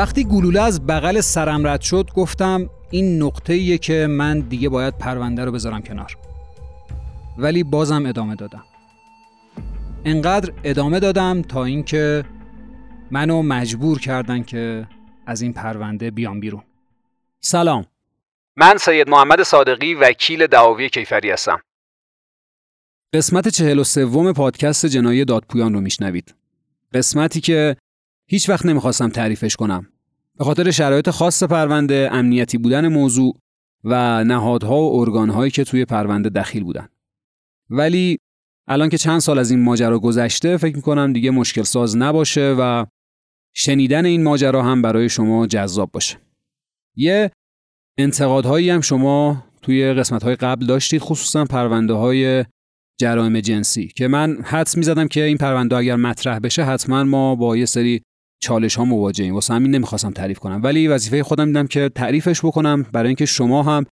وقتی گلوله از بغل سرم رد شد گفتم این نقطه ایه که من دیگه باید پرونده رو بذارم کنار. ولی بازم ادامه دادم. انقدر ادامه دادم تا اینکه منو مجبور کردن که از این پرونده بیام بیرون. سلام. من سید محمد صادقی وکیل دعاوی کیفری هستم. قسمت چهل و سوم پادکست جنایی دادپویان رو میشنوید. قسمتی که هیچ وقت نمی‌خواستم تعریفش کنم. به خاطر شرایط خاص پرونده امنیتی بودن موضوع و نهادها و ارگانهایی که توی پرونده دخیل بودن. ولی الان که چند سال از این ماجرا گذشته فکر می‌کنم دیگه مشکل ساز نباشه و شنیدن این ماجرا هم برای شما جذاب باشه. یه انتقادهایی هم شما توی قسمت های قبل داشتید خصوصا پرونده های جرائم جنسی که من حدس می‌زدم که این پرونده اگر مطرح بشه حتما ما با یه سری چالش ها مواجهیم. واسه همین نمی‌خواستم تعریف کنم. ولی وظیفه خودم دیدم که تعریفش بکنم. برای اینکه شما هم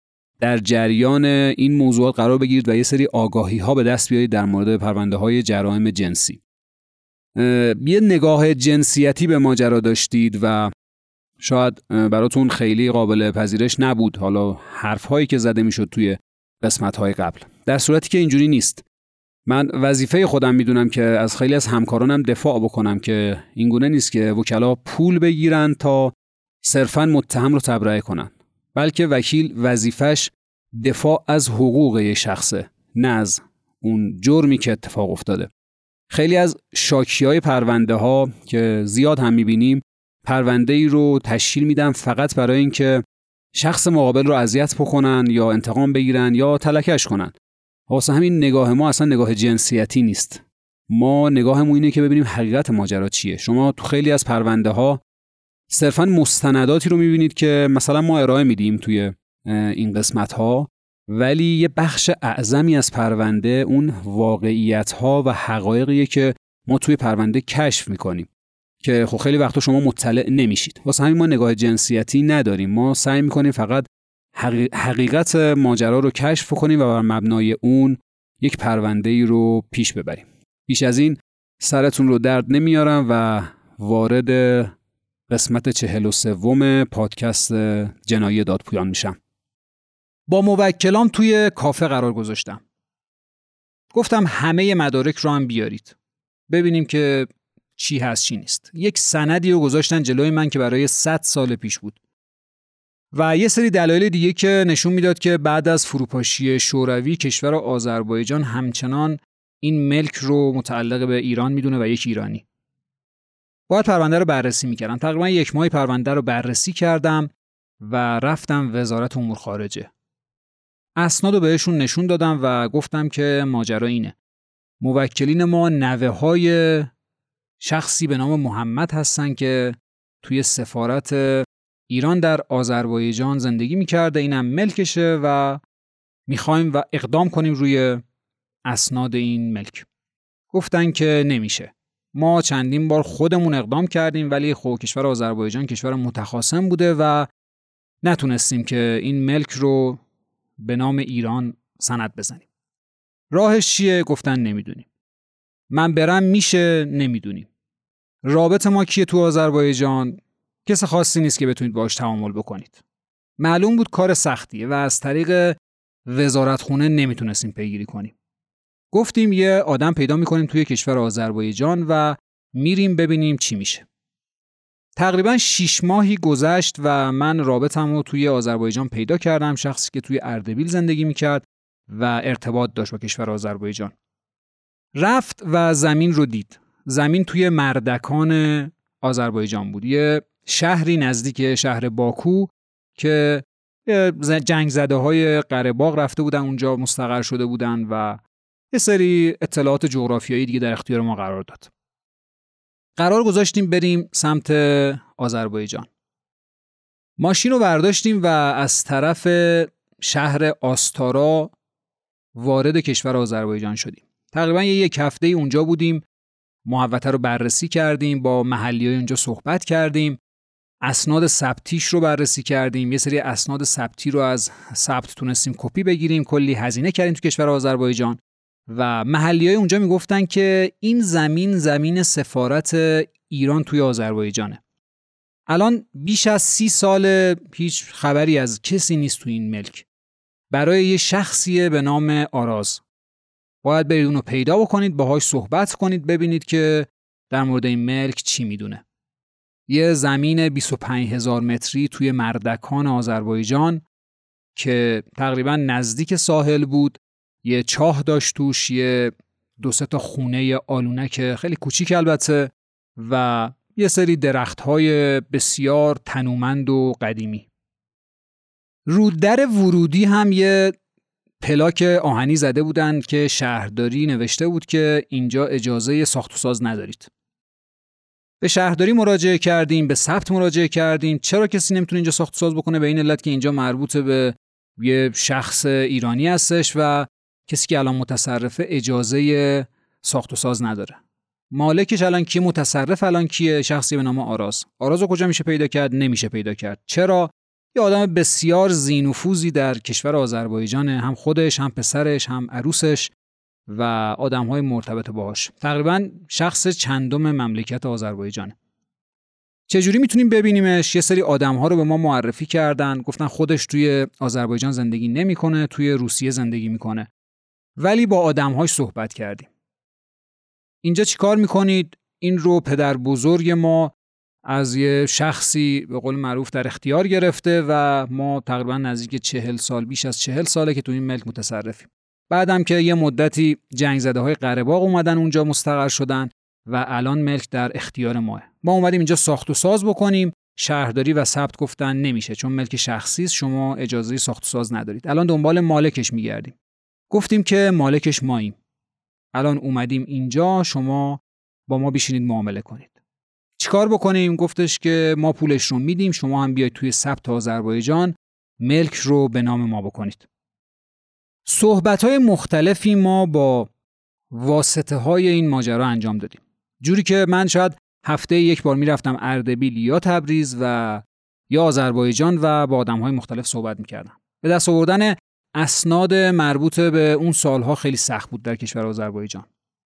در جریان این موضوعات قرار بگیرید و یه سری آگاهی ها به دست بیارید در مورد پرونده های جرائم جنسی یه نگاه جنسیتی به ماجرا داشتید و شاید براتون خیلی قابل پذیرش نبود. حالا حرف هایی که زده می‌شد توی قسمت های قبل. در صورتی که اینجوری نیست. من وظیفه خودم می‌دونم که از خیلی از همکارانم دفاع بکنم که اینگونه نیست که وکلا پول بگیرن تا صرفا متهم رو تبرئه کنن. بلکه وکیل وظیفش دفاع از حقوق یه شخصه نه از اون جرمی که اتفاق افتاده. خیلی از شاکی های پرونده ها که زیاد هم می‌بینیم پرونده ای رو تشکیل میدن فقط برای اینکه شخص مقابل رو اذیت بکنن یا انتقام بگیرن یا تلکش کنن. واسه همین نگاه ما اصلا نگاه جنسیتی نیست. ما نگاهمون اینه که ببینیم حقیقت ماجرا چیه. شما تو خیلی از پرونده ها صرفا مستنداتی رو می‌بینید که مثلا ما ارائه میدیم توی این قسمت ها ولی یه بخش اعظمی از پرونده اون واقعیت ها و حقایقیه که ما توی پرونده کشف می‌کنیم. که خب خیلی وقتا شما مطلع نمیشید. واسه همین ما نگاه جنسیتی نداریم. ما سعی می‌کنیم فقط حقیقت ماجرا رو کشف کنیم و بر مبنای اون یک پرونده ای رو پیش ببریم. بیش از این سرتون رو درد نمیارم و وارد قسمت چهل و سوم پادکست جنایی دادپویان میشم. با موکلام توی کافه قرار گذاشتم. گفتم همه مدارک رو هم بیارید. ببینیم که چی هست چی نیست. یک سندی رو گذاشتن جلوی من که برای 100 سال پیش بود. و یه سری دلایل دیگه که نشون می‌داد که بعد از فروپاشی شوروی کشور آذربایجان همچنان این ملک رو متعلق به ایران می‌دونه و یک ایرانی. باید پرونده رو بررسی می‌کردم. تقریبا یک ماه پرونده رو بررسی کردم و رفتم وزارت امور خارجه. اسناد رو بهشون نشون دادم و گفتم که ماجرا اینه. موکلین ما نوه های شخصی به نام محمد هستن که توی سفارت ایران در آذربایجان زندگی می‌کرده اینم ملکشه و می‌خوایم و اقدام کنیم روی اسناد این ملک. گفتن که نمیشه. ما چندین بار خودمون اقدام کردیم ولی خب کشور آذربایجان کشور متخاصم بوده و نتونستیم که این ملک رو به نام ایران سند بزنیم. راهش چیه؟ گفتن نمی‌دونیم. من برم میشه؟ نمی‌دونیم. رابط ما کیه تو آذربایجان؟ کس خاصی نیست که بتونید باش تعامل بکنید. معلوم بود کار سختیه و از طریق وزارتخونه نمی‌تونستیم پیگیری کنیم. گفتیم یه آدم پیدا می‌کنیم توی کشور آذربایجان و میریم ببینیم چی میشه. تقریبا شیش ماهی گذشت و من رابطم رو توی آذربایجان پیدا کردم شخصی که توی اردبیل زندگی می‌کرد و ارتباط داشت با کشور آذربایجان. رفت و زمین رو دید. زمین توی مردکان آذربایجان بود. یه شهری نزدیک شهر باکو که جنگ زده های قرباغ رفته بودن اونجا مستقر شده بودن و یه سری اطلاعات جغرافیایی دیگه در اختیار ما قرار داد. قرار گذاشتیم بریم سمت آذربایجان. ماشین رو برداشتیم و از طرف شهر آستارا وارد کشور آذربایجان شدیم. تقریبا یک هفته اونجا بودیم. محوطه رو بررسی کردیم با محلی های اونجا صحبت کردیم اسناد ثبتیش رو بررسی کردیم. یه سری اسناد ثبتی رو از ثبت تونستیم کپی بگیریم. کلی هزینه کردیم تو کشور آذربایجان. و محلی های اونجا می‌گفتن که این زمین زمین سفارت ایران توی آذربایجانه. الان بیش از سی سال هیچ خبری از کسی نیست تو این ملک. برای یه شخصیه به نام آراز. باید برید اونو پیدا بکنید باهاش صحبت کنید ببینید که در مورد این ملک چی می‌دونه. یه زمین 25 هزار متری توی مردکان آذربایجان که تقریبا نزدیک ساحل بود یه چاه داشت توش یه دو تا خونه آلونک خیلی کوچیک البته و یه سری درخت های بسیار تنومند و قدیمی روددر ورودی هم یه پلاک آهنی زده بودن که شهرداری نوشته بود که اینجا اجازه ساخت و ساز ندارید. به شهرداری مراجعه کردیم، به ثبت مراجعه کردیم. چرا کسی نمی‌تونه اینجا ساخت ساز بکنه؟ به این علت که اینجا مربوط به یه شخص ایرانی هستش و کسی که الان متصرفه اجازه ساخت و ساز نداره. مالکش الان کی متصرف الان کیه؟ شخصی به نام آراز. آراز رو کجا میشه پیدا کرد؟ نمیشه پیدا کرد. چرا؟ یه آدم بسیار زینفوزی در کشور آذربایجان هم خودش هم پسرش هم عروسش. و آدم های مرتبط باهاش. تقریبا شخص چندم مملکت آذربایجان. چجوری می‌تونیم ببینیمش؟ یه سری آدم ها رو به ما معرفی کردن. گفتن خودش توی آذربایجان زندگی نمی‌کنه توی روسیه زندگی می‌کنه. ولی با آدمهاش صحبت کردیم. اینجا چیکار می‌کنید؟ این رو پدر بزرگ ما از یه شخصی به قول معروف در اختیار گرفته و ما تقریبا نزدیک چهل سال بیش از چهل ساله که تو این ملک متصرفیم. بعدم که یه مدتی جنگ زده های قرباق اومدن اونجا مستقر شدن و الان ملک در اختیار ماه. ما اومدیم اینجا ساخت و ساز بکنیم. شهرداری و ثبت گفتن نمیشه چون ملک شخصی است شما اجازه ساخت و ساز ندارید. الان دنبال مالکش میگردیم. گفتیم که مالکش ماییم. الان اومدیم اینجا شما با ما بشینید معامله کنید. چیکار بکنیم؟ گفتش که ما پولش رو میدیم شما هم بیاید توی ثبت آذربایجان ملک رو به نام ما بکنید. صحبت های مختلفی ما با واسطه های این ماجرا انجام دادیم. جوری که من شاید هفته یک بار می‌رفتم اردبیل یا تبریز و یا آذربایجان و با آدم های مختلف صحبت می‌کردم. به دست آوردن اسناد مربوط به اون سالها خیلی سخت بود در کشور آذربایجان.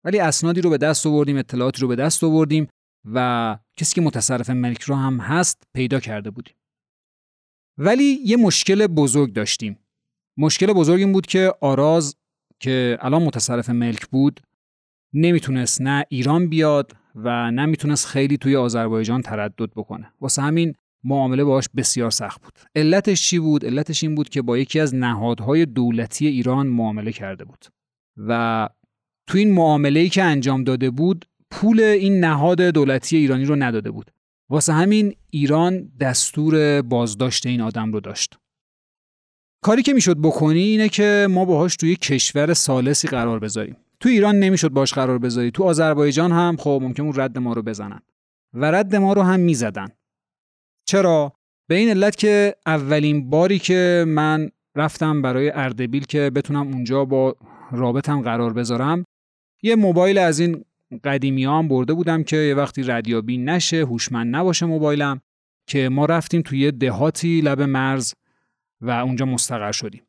ولی اسنادی رو به دست آوردیم اطلاعاتی رو به دست آوردیم و کسی که متصرف ملک رو هم هست پیدا کرده بودیم. ولی یه مشکل بزرگ داشتیم. مشکل بزرگ این بود که آراز که الان متصرف ملک بود نمی‌تونست نه ایران بیاد و نمی‌تونست خیلی توی آذربایجان تردد بکنه. واسه همین معامله باش بسیار سخت بود. علتش چی بود؟ علتش این بود که با یکی از نهادهای دولتی ایران معامله کرده بود. و تو این معامله که انجام داده بود پول این نهاد دولتی ایرانی رو نداده بود. واسه همین ایران دستور بازداشت این آدم رو داشت. کاری که می‌شد بکنی اینه که ما باهاش توی کشور سالسی قرار بذاریم. تو ایران نمی‌شد باش قرار بذاری تو آذربایجان هم خب ممکن اون رد ما رو بزنن. و رد ما رو هم می‌زدن. چرا؟ به این علت که اولین باری که من رفتم برای اردبیل که بتونم اونجا با رابطم قرار بذارم یه موبایل از این قدیمی هم برده بودم که یه وقتی ردیابی نشه هوشمند نباشه موبایلم که ما رفتیم توی دهاتی لب مرز. و اونجا مستقر شدیم.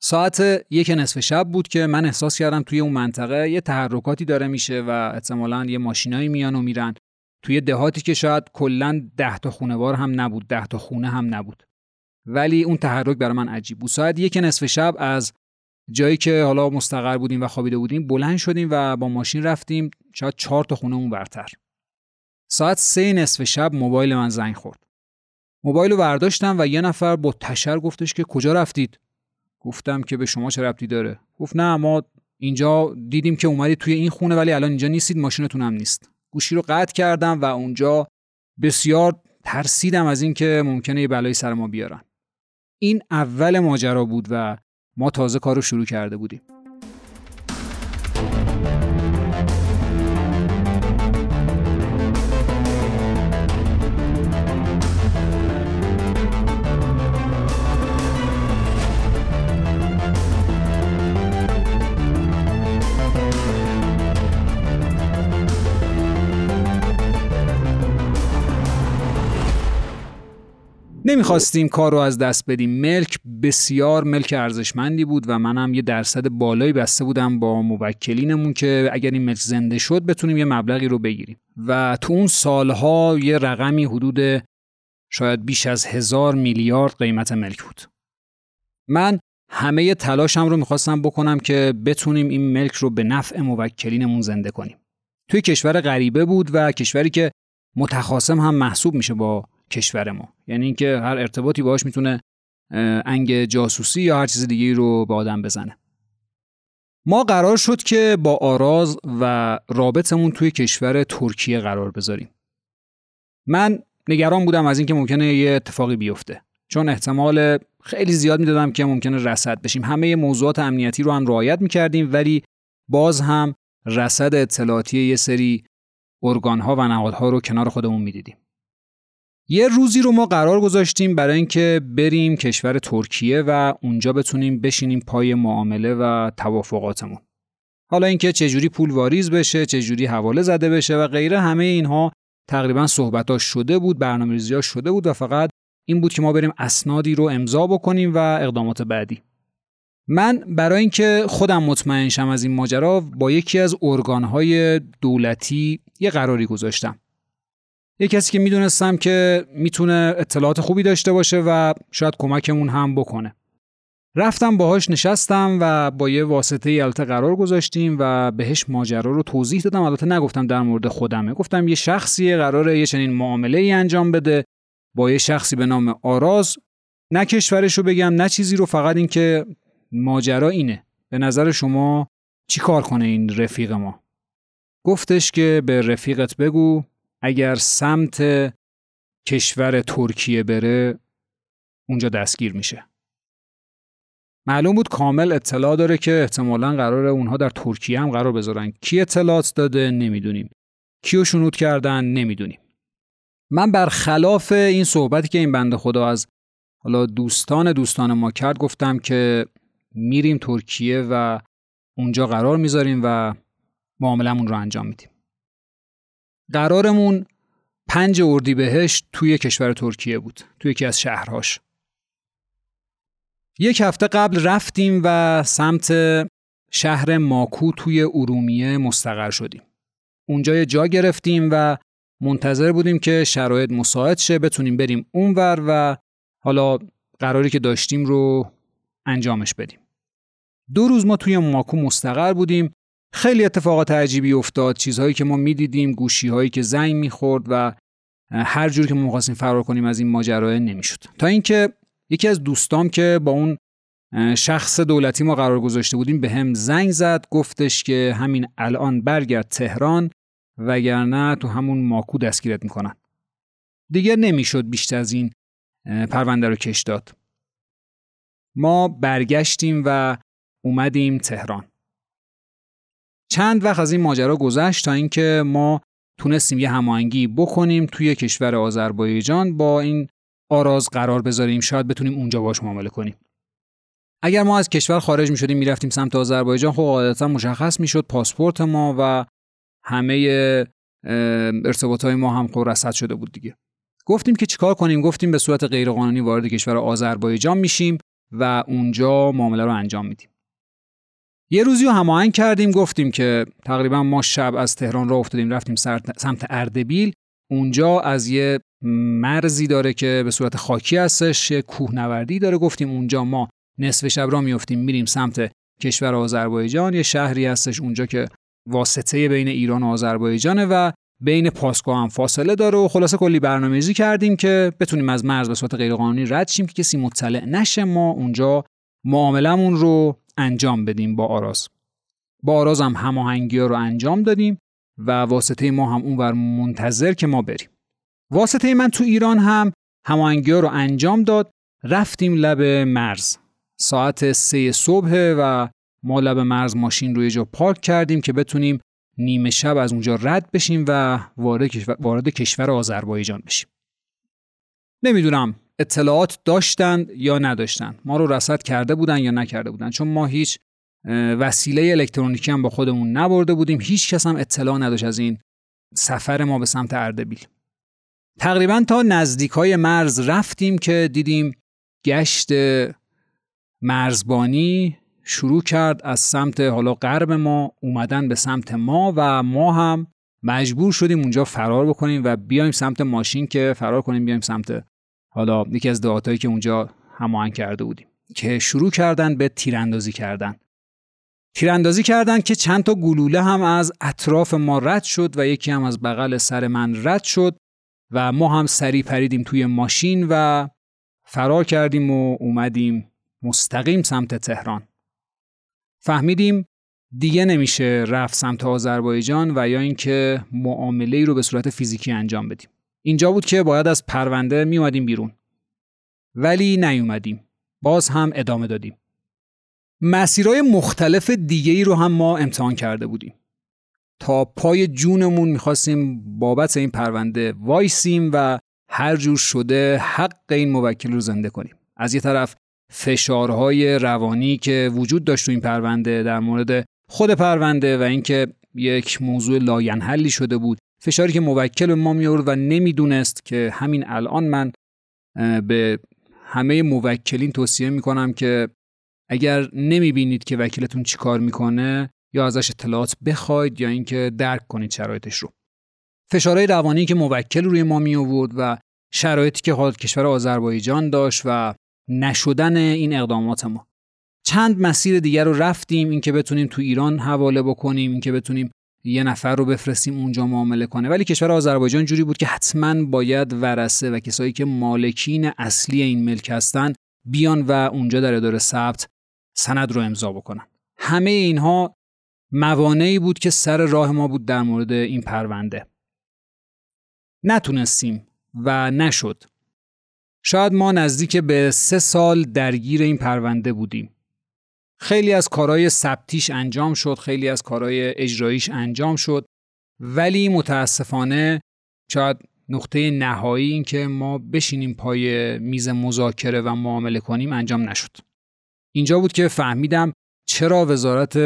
ساعت یک نصف شب بود که من احساس کردم توی اون منطقه یه تحرکاتی داره میشه و احتمالا یه ماشینایی میان و میرن. توی دهاتی که شاید کلا ده تا خونه بار هم نبود ده تا خونه هم نبود. ولی اون تحرک برای من عجیب بود. ساعت یک نصف شب از جایی که حالا مستقر بودیم و خوابیده بودیم بلند شدیم و با ماشین رفتیم. شاید چهار تا خونه اون برتر ساعت سه نصف شب موبایل من زنگ خورد. موبایل رو برداشتم و یه نفر با تشر گفتش که کجا رفتید؟ گفتم که به شما چه ربطی داره. گفت نه ما اینجا دیدیم که اومدید توی این خونه ولی الان اینجا نیستید ماشینتون هم نیست. گوشی رو قطع کردم و اونجا بسیار ترسیدم از اینکه ممکنه یه بلایی سر ما بیارن. این اول ماجرا بود و ما تازه کار رو شروع کرده بودیم. نمی‌خواستیم کار رو از دست بدیم. ملک بسیار ملک ارزشمندی بود و منم یه درصد بالایی بسته بودم با موکلینمون که اگر این ملک زنده شد بتونیم یه مبلغی رو بگیریم. و تو اون سالها یه رقمی حدود شاید بیش از هزار میلیارد قیمت ملک بود. من همه تلاشم رو می‌خواستم بکنم که بتونیم این ملک رو به نفع موکلینمون زنده کنیم. توی کشور غریبه بود و کشوری که متخاصم هم محسوب میشه با کشور ما. یعنی اینکه هر ارتباطی باهاش می‌تونه انگ جاسوسی یا هر چیز دیگه رو به آدم بزنه. ما قرار شد که با آراز و رابطمون توی کشور ترکیه قرار بذاریم. من نگران بودم از اینکه ممکنه یه اتفاقی بیفته. چون احتمال خیلی زیاد می‌دادم که ممکنه رسد بشیم. همه موضوعات امنیتی رو هم رعایت می‌کردیم ولی باز هم رسد اطلاعاتی یه سری ارگان ها و نهادها رو کنار خودمون می‌دیدیم. یه روزی رو ما قرار گذاشتیم برای اینکه بریم کشور ترکیه و اونجا بتونیم بشینیم پای معامله و توافقاتمون. حالا اینکه چجوری پول واریز بشه، چجوری حواله زده بشه و غیره همه اینها تقریبا صحبتاش شده بود، برنامه‌ریزیاش شده بود و فقط این بود که ما بریم اسنادی رو امضا بکنیم و اقدامات بعدی. من برای اینکه خودم مطمئن شم از این ماجرا با یکی از ارگانهای دولتی یه قراری گذاشتم. یه کسی که می‌دونستم که می‌تونه اطلاعات خوبی داشته باشه و شاید کمکمون هم بکنه. رفتم باهاش نشستم و با یه واسطه البته قرار گذاشتیم و بهش ماجرا رو توضیح دادم. البته نگفتم در مورد خودمه. گفتم یه شخصی قراره یه چنین معامله ای انجام بده با یه شخصی به نام آراز. نه کشورش رو بگم نه چیزی رو فقط این که ماجرا اینه. به نظر شما چی کار کنه این رفیق ما؟ گفتش که به رفیقت بگو. اگر سمت کشور ترکیه بره اونجا دستگیر میشه. معلوم بود کامل اطلاع داره که احتمالا قراره اونها در ترکیه هم قرار بذارن. کی اطلاعات داده؟ نمی‌دونیم. کیو شنود کردن؟ نمی‌دونیم. من برخلاف این صحبتی که این بنده خدا از حالا دوستان دوستان ما کرد گفتم که میریم ترکیه و اونجا قرار می‌ذاریم و معاملمون رو انجام میدیم. قرارمون پنج اردیبهشت توی کشور ترکیه بود توی یکی از شهرهاش. یک هفته قبل رفتیم و سمت شهر ماکو توی ارومیه مستقر شدیم. اونجا یه جا گرفتیم و منتظر بودیم که شرایط مساعد شه بتونیم بریم اونور و حالا قراری که داشتیم رو انجامش بدیم. دو روز ما توی ماکو مستقر بودیم خیلی اتفاقات عجیبی افتاد. چیزهایی که ما می‌دیدیم گوشی هایی که زنگ می‌خورد و هر جور که ما می‌خواستیم فرار کنیم از این ماجرا نمی‌شد. تا اینکه یکی از دوستام که با اون شخص دولتی ما قرار گذاشته بودیم به هم زنگ زد گفتش که همین الان برگرد تهران وگرنه تو همون ماکو دستگیرت می‌کنن. دیگه نمی‌شد بیشتر از این پرونده رو کش داد. ما برگشتیم و اومدیم تهران. چند وقت از این ماجرا گذشت تا اینکه ما تونستیم یه هماهنگی بکنیم توی کشور آذربایجان با این آراز قرار بذاریم شاید بتونیم اونجا باش معامله کنیم. اگر ما از کشور خارج می‌شدیم می‌رفتیم سمت آذربایجان خب قاعدتا مشخص می‌شد پاسپورت ما و همه ارتباط های ما هم خب رصد شده بود دیگه. گفتیم که چیکار کنیم؟ گفتیم به صورت غیرقانونی وارد کشور آذربایجان میشیم و اونجا معامله رو انجام میدیم. یه روزی رو هماهنگ کردیم گفتیم که تقریبا ما شب از تهران را افتادیم رفتیم سمت اردبیل. اونجا از یه مرزی داره که به صورت خاکی هستش کوهنوردی داره. گفتیم اونجا ما نصف شب را میفتیم میریم سمت کشور آذربایجان. یه شهری هستش اونجا که واسطه بین ایران و آذربایجانه و بین پاسگاه هم فاصله داره و خلاصه کلی برنامه‌ریزی کردیم که بتونیم از مرز به صورت غیرقانونی رد شیم که کسی مطلع نشه. ما اونجا معاملمون رو انجام بدیم با آراز. با آراز هم هماهنگی رو انجام دادیم و واسطه ما هم اونور منتظر که ما بریم. واسطه من تو ایران هم هماهنگی رو انجام داد. رفتیم لب مرز. ساعت سه صبح و ما لب مرز ماشین رو یه جا پارک کردیم که بتونیم نیمه شب از اونجا رد بشیم و وارد کشور, وارد کشور آذربایجان بشیم. نمی‌دونم اطلاعات داشتند یا نداشتند؟ ما رو رصد کرده بودن یا نکرده بودن؟ چون ما هیچ وسیله الکترونیکی هم با خودمون نبرده بودیم. هیچ کس هم اطلاع نداشت از این سفر ما به سمت اردبیل. تقریبا تا نزدیک های مرز رفتیم که دیدیم گشت مرزبانی شروع کرد از سمت حالا غرب ما اومدن به سمت ما و ما هم مجبور شدیم اونجا فرار بکنیم و بیایم سمت ماشین که فرار کنیم بیایم سمت حالا یکی از دهاتایی که اونجا هماهنگ کرده بودیم که شروع کردن به تیراندازی کردن. تیراندازی کردن که چند تا گلوله هم از اطراف ما رد شد و یکی هم از بغل سر من رد شد و ما هم سری پریدیم توی ماشین و فرار کردیم و اومدیم مستقیم سمت تهران. فهمیدیم دیگه نمیشه رفت سمت آذربایجان و یا اینکه معامله ای رو به صورت فیزیکی انجام بدیم. اینجا بود که باید از پرونده می اومدیم بیرون. ولی نیومدیم. باز هم ادامه دادیم. مسیرهای مختلف دیگه ای رو هم ما امتحان کرده بودیم. تا پای جونمون می‌خواستیم بابت این پرونده وایسیم و هر جور شده حق این موکل رو زنده کنیم. از یه طرف فشارهای روانی که وجود داشت تو این پرونده در مورد خود پرونده و اینکه یک موضوع لاینحلی شده بود فشاری که موکل به ما میورد و نمی‌دونست که همین الان من به همه موکلین توصیه می‌کنم که اگر نمی‌بینید که وکیلتون چیکار می‌کنه یا ازش اطلاعات بخواید یا اینکه درک کنید شرایطش رو. فشارهای روانی که موکل روی ما می آورد و شرایطی که حال کشور آذربایجان داشت و نشدن این اقدامات ما. چند مسیر دیگر رو رفتیم اینکه بتونیم تو ایران حواله بکنیم اینکه بتونیم یه نفر رو بفرستیم اونجا معامله کنه. ولی کشور آذربایجان جوری بود که حتما باید ورسه و کسایی که مالکین اصلی این ملک هستن بیان و اونجا در اداره ثبت سند رو امضا بکنن. همه اینها موانعی بود که سر راه ما بود در مورد این پرونده. نتونستیم و نشد. شاید ما نزدیک به سه سال درگیر این پرونده بودیم. خیلی از کارهای ثبتیش انجام شد خیلی از کارهای اجراییش انجام شد. ولی متاسفانه شاید نقطه نهایی این که ما بشینیم پای میز مذاکره و معامله کنیم انجام نشد. اینجا بود که فهمیدم چرا وزارت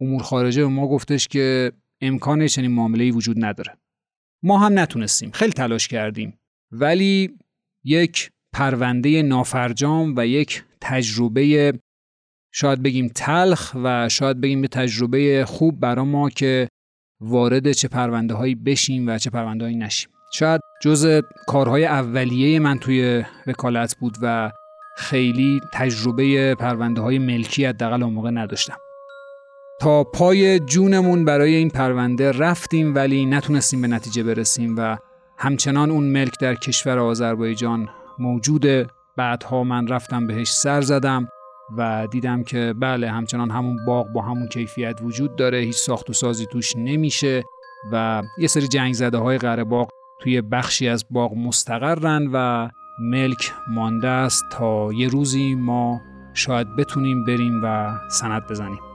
امور خارجه به ما گفتش که امکان چنین معامله وجود نداره. ما هم نتونستیم خیلی تلاش کردیم. ولی یک پرونده نافرجام و یک تجربه شاید بگیم تلخ و شاید بگیم به تجربه خوب برا ما که وارد چه پرونده هایی بشیم و چه پرونده هایی نشیم. شاید جز کارهای اولیه من توی وکالت بود و خیلی تجربه پرونده های ملکی حداقل اون موقع نداشتم. تا پای جونمون برای این پرونده رفتیم ولی نتونستیم به نتیجه برسیم و همچنان اون ملک در کشور آذربایجان موجوده. بعدها من رفتم بهش سر زدم. و دیدم که بله همچنان همون باغ با همون کیفیت وجود داره هیچ ساخت و سازی توش نمیشه و یه سری جنگ زده های قره باغ توی بخشی از باغ مستقرن و ملک مانده است تا یه روزی ما شاید بتونیم بریم و سند بزنیم.